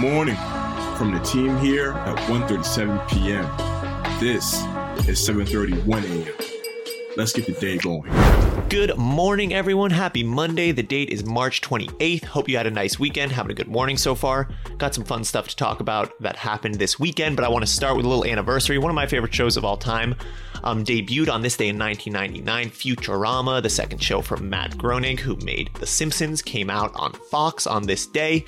morning from the team here at ONE37pm This is 7:31 a.m. Let's get the day going. Good morning, everyone. Happy Monday. The date is March 28th. Hope you had a nice weekend, having a good morning so far. Got some fun stuff to talk about that happened this weekend, but I want to start with a little anniversary. One of my favorite shows of all time um, debuted on this day in 1999. Futurama, the second show from Matt Groening, who made The Simpsons, came out on Fox on this day.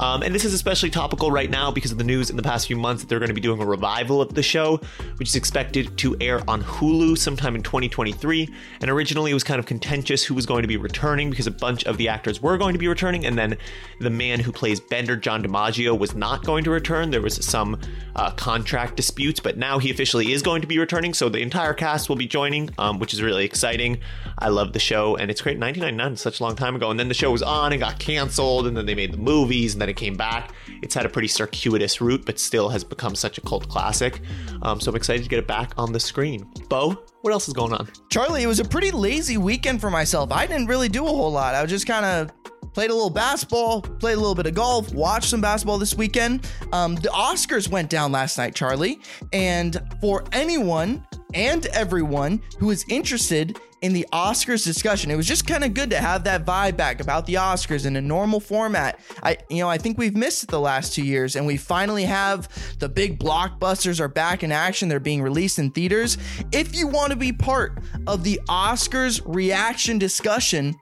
Um, and this is especially topical right now because of the news in the past few months that they're going to be doing a revival of the show, which is expected to air on Hulu sometime in 2023. And originally it was kind of contentious who was going to be returning because a bunch of the actors were going to be returning, and then the man who plays Bender, John DiMaggio, was not going to return. There was some uh, contract disputes, but now he officially is going to be returning, so the entire cast will be joining, um, which is really exciting. I love the show, and it's great. 1999, such a long time ago, and then the show was on and got canceled, and then they made the movies, then it came back. It's had a pretty circuitous route, but still has become such a cult classic. Um, so I'm excited to get it back on the screen. Bo, what else is going on? Charlie, it was a pretty lazy weekend for myself. I didn't really do a whole lot. I was just kind of played a little basketball, played a little bit of golf, watched some basketball this weekend. Um, the Oscars went down last night, Charlie. And for anyone and everyone who is interested in the Oscars discussion. It was just kind of good to have that vibe back about the Oscars in a normal format. I you know, I think we've missed it the last 2 years and we finally have the big blockbusters are back in action. They're being released in theaters. If you want to be part of the Oscars reaction discussion,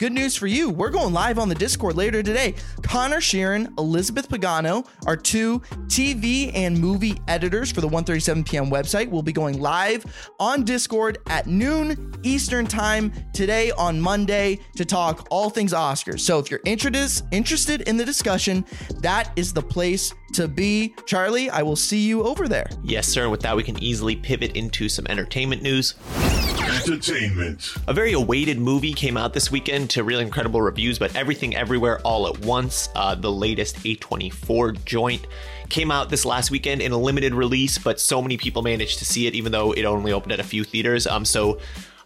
Good news for you. We're going live on the Discord later today. Connor Sheeran, Elizabeth Pagano, our two TV and movie editors for the ONE37pm website, will be going live on Discord at noon Eastern Time today on Monday to talk all things Oscars. So if you're interested interested in the discussion, that is the place to be. Charlie, I will see you over there. Yes, sir. And With that, we can easily pivot into some entertainment news. Entertainment. A very awaited movie came out this weekend to really incredible reviews, but Everything Everywhere All at Once, uh, the latest A24 joint, came out this last weekend in a limited release, but so many people managed to see it, even though it only opened at a few theaters. Um, so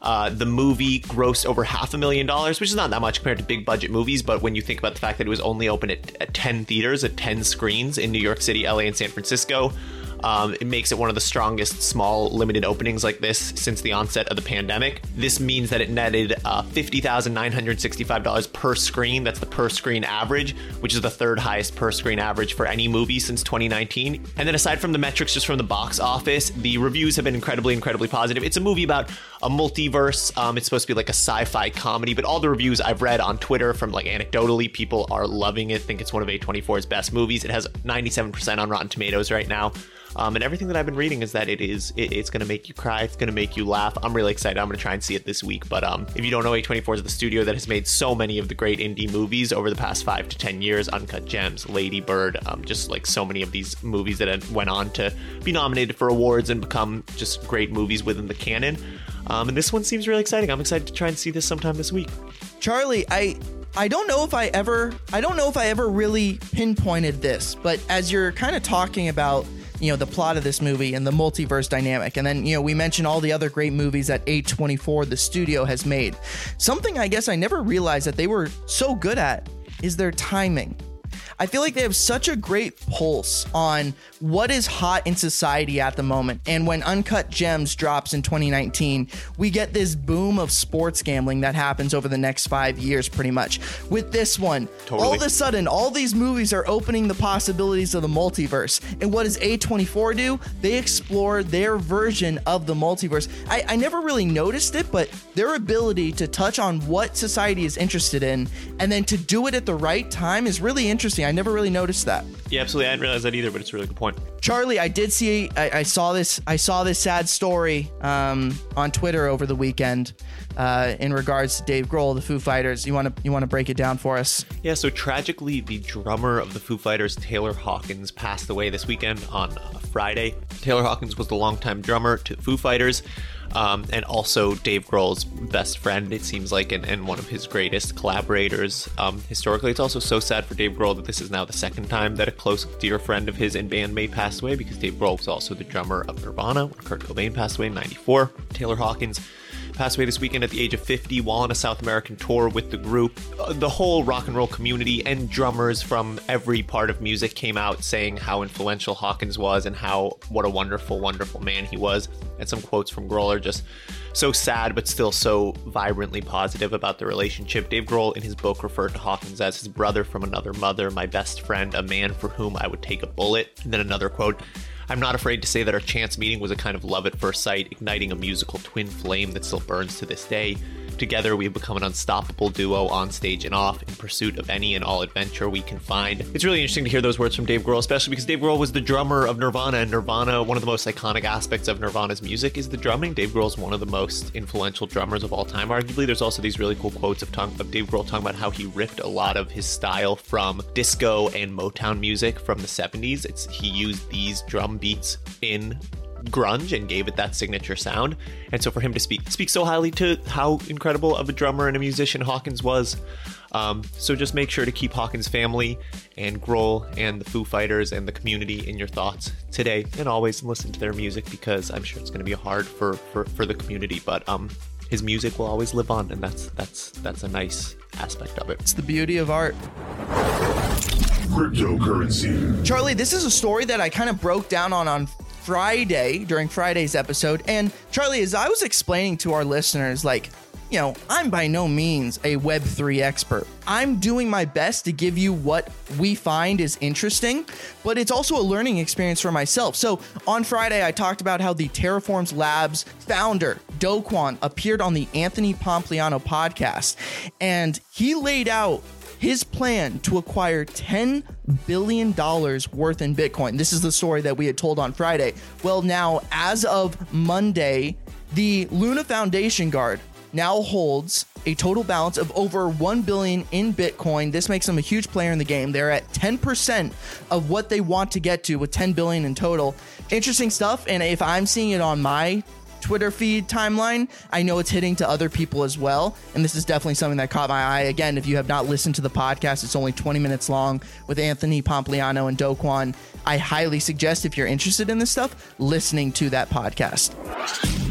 uh, the movie grossed over half a million dollars, which is not that much compared to big budget movies. But when you think about the fact that it was only open at, at 10 theaters, at 10 screens in New York City, LA, and San Francisco, um, it makes it one of the strongest small limited openings like this since the onset of the pandemic. This means that it netted uh, $50,965 per screen. That's the per screen average, which is the third highest per screen average for any movie since 2019. And then aside from the metrics just from the box office, the reviews have been incredibly, incredibly positive. It's a movie about a multiverse. Um, it's supposed to be like a sci-fi comedy, but all the reviews I've read on Twitter from like anecdotally, people are loving it. Think it's one of A24's best movies. It has 97% on Rotten Tomatoes right now. Um, and everything that I've been reading is that it is it, it's going to make you cry. It's going to make you laugh. I'm really excited. I'm going to try and see it this week. But um, if you don't know, A24 is the studio that has made so many of the great indie movies over the past five to ten years. Uncut Gems, Lady Bird, um, just like so many of these movies that went on to be nominated for awards and become just great movies within the canon. Um, and this one seems really exciting. I'm excited to try and see this sometime this week. Charlie, I I don't know if I ever I don't know if I ever really pinpointed this, but as you're kind of talking about you know the plot of this movie and the multiverse dynamic. And then you know we mentioned all the other great movies that A24 the studio has made. Something I guess I never realized that they were so good at is their timing I feel like they have such a great pulse on what is hot in society at the moment. And when Uncut Gems drops in 2019, we get this boom of sports gambling that happens over the next five years, pretty much. With this one, totally. all of a sudden, all these movies are opening the possibilities of the multiverse. And what does A24 do? They explore their version of the multiverse. I, I never really noticed it, but their ability to touch on what society is interested in and then to do it at the right time is really interesting. I never really noticed that. Yeah, absolutely. I didn't realize that either, but it's a really good point. Charlie, I did see. I, I saw this. I saw this sad story um, on Twitter over the weekend uh, in regards to Dave Grohl, the Foo Fighters. You want to you want to break it down for us? Yeah. So tragically, the drummer of the Foo Fighters, Taylor Hawkins, passed away this weekend on Friday. Taylor Hawkins was the longtime drummer to Foo Fighters um, and also Dave Grohl's best friend, it seems like, and, and one of his greatest collaborators. Um, historically, it's also so sad for Dave Grohl that this is now the second time that a close, dear friend of his and bandmate passed away because Dave Grohl was also the drummer of Nirvana when Kurt Cobain passed away in 94. Taylor Hawkins passed away this weekend at the age of 50 while on a South American tour with the group. Uh, the whole rock and roll community and drummers from every part of music came out saying how influential Hawkins was and how what a wonderful, wonderful man he was. And some quotes from Grohl are just so sad, but still so vibrantly positive about the relationship. Dave Grohl in his book referred to Hawkins as his brother from another mother, my best friend, a man for whom I would take a bullet. And then another quote I'm not afraid to say that our chance meeting was a kind of love at first sight, igniting a musical twin flame that still burns to this day. Together, we have become an unstoppable duo on stage and off in pursuit of any and all adventure we can find. It's really interesting to hear those words from Dave Grohl, especially because Dave Grohl was the drummer of Nirvana, and Nirvana, one of the most iconic aspects of Nirvana's music is the drumming. Dave Grohl is one of the most influential drummers of all time, arguably. There's also these really cool quotes of, talk- of Dave Grohl talking about how he ripped a lot of his style from disco and Motown music from the 70s. It's he used these drum beats in grunge and gave it that signature sound. And so for him to speak speak so highly to how incredible of a drummer and a musician Hawkins was. Um, so just make sure to keep Hawkins' family and Grohl and the Foo Fighters and the community in your thoughts today and always listen to their music because I'm sure it's going to be hard for, for, for the community. But um, his music will always live on, and that's that's that's a nice aspect of it. It's the beauty of art. Cryptocurrency. Charlie, this is a story that I kind of broke down on on Friday during Friday's episode. And Charlie, as I was explaining to our listeners, like, know, I'm by no means a Web3 expert. I'm doing my best to give you what we find is interesting, but it's also a learning experience for myself. So on Friday, I talked about how the Terraforms Labs founder, Do Kwon, appeared on the Anthony Pompliano podcast, and he laid out his plan to acquire $10 billion worth in Bitcoin. This is the story that we had told on Friday. Well, now, as of Monday, the Luna Foundation Guard now holds a total balance of over 1 billion in Bitcoin. This makes them a huge player in the game. They're at 10% of what they want to get to with 10 billion in total. Interesting stuff. And if I'm seeing it on my Twitter feed timeline, I know it's hitting to other people as well. And this is definitely something that caught my eye. Again, if you have not listened to the podcast, it's only 20 minutes long with Anthony Pompliano and Do Kwon. I highly suggest if you're interested in this stuff, listening to that podcast.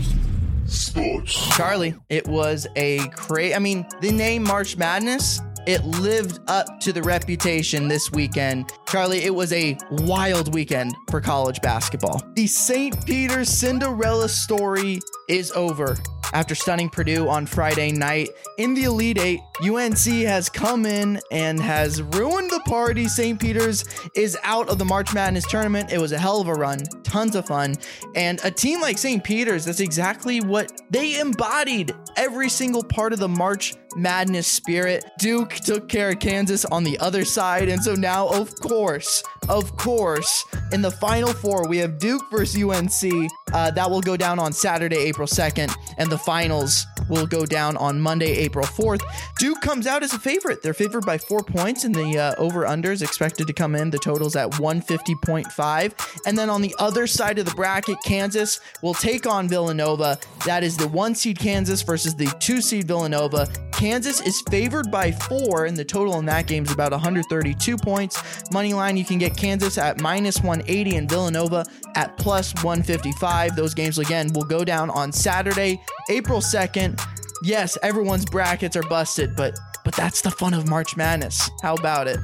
Sports. Charlie, it was a crazy. I mean, the name March Madness, it lived up to the reputation this weekend. Charlie, it was a wild weekend for college basketball. The St. Peter's Cinderella story is over. After stunning Purdue on Friday night in the Elite Eight, UNC has come in and has ruined the party. St. Peter's is out of the March Madness tournament. It was a hell of a run, tons of fun. And a team like St. Peter's, that's exactly what they embodied every single part of the March Madness spirit. Duke took care of Kansas on the other side. And so now, of course, of course, in the final four, we have Duke versus UNC. Uh, that will go down on Saturday, April 2nd. And the finals will go down on Monday, April 4th. Duke comes out as a favorite. They're favored by four points, and the uh, over under is expected to come in. The total's at 150.5. And then on the other side of the bracket, Kansas will take on Villanova. That is the one seed Kansas versus the two seed Villanova. Kansas is favored by four, and the total in that game is about 132 points. Money line, you can get Kansas at minus 180 and Villanova at plus 155. Those games, again, will go down on Saturday, April 2nd. Yes, everyone's brackets are busted, but but that's the fun of March Madness. How about it?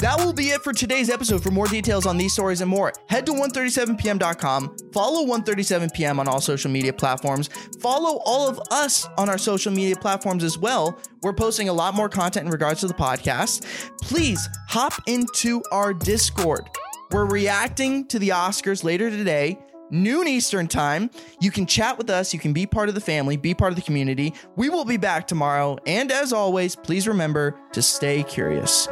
That will be it for today's episode. For more details on these stories and more, head to ONE37pm.com, follow ONE37pm on all social media platforms, follow all of us on our social media platforms as well. We're posting a lot more content in regards to the podcast. Please hop into our Discord. We're reacting to the Oscars later today noon Eastern time. You can chat with us. You can be part of the family, be part of the community. We will be back tomorrow. And as always, please remember to stay curious.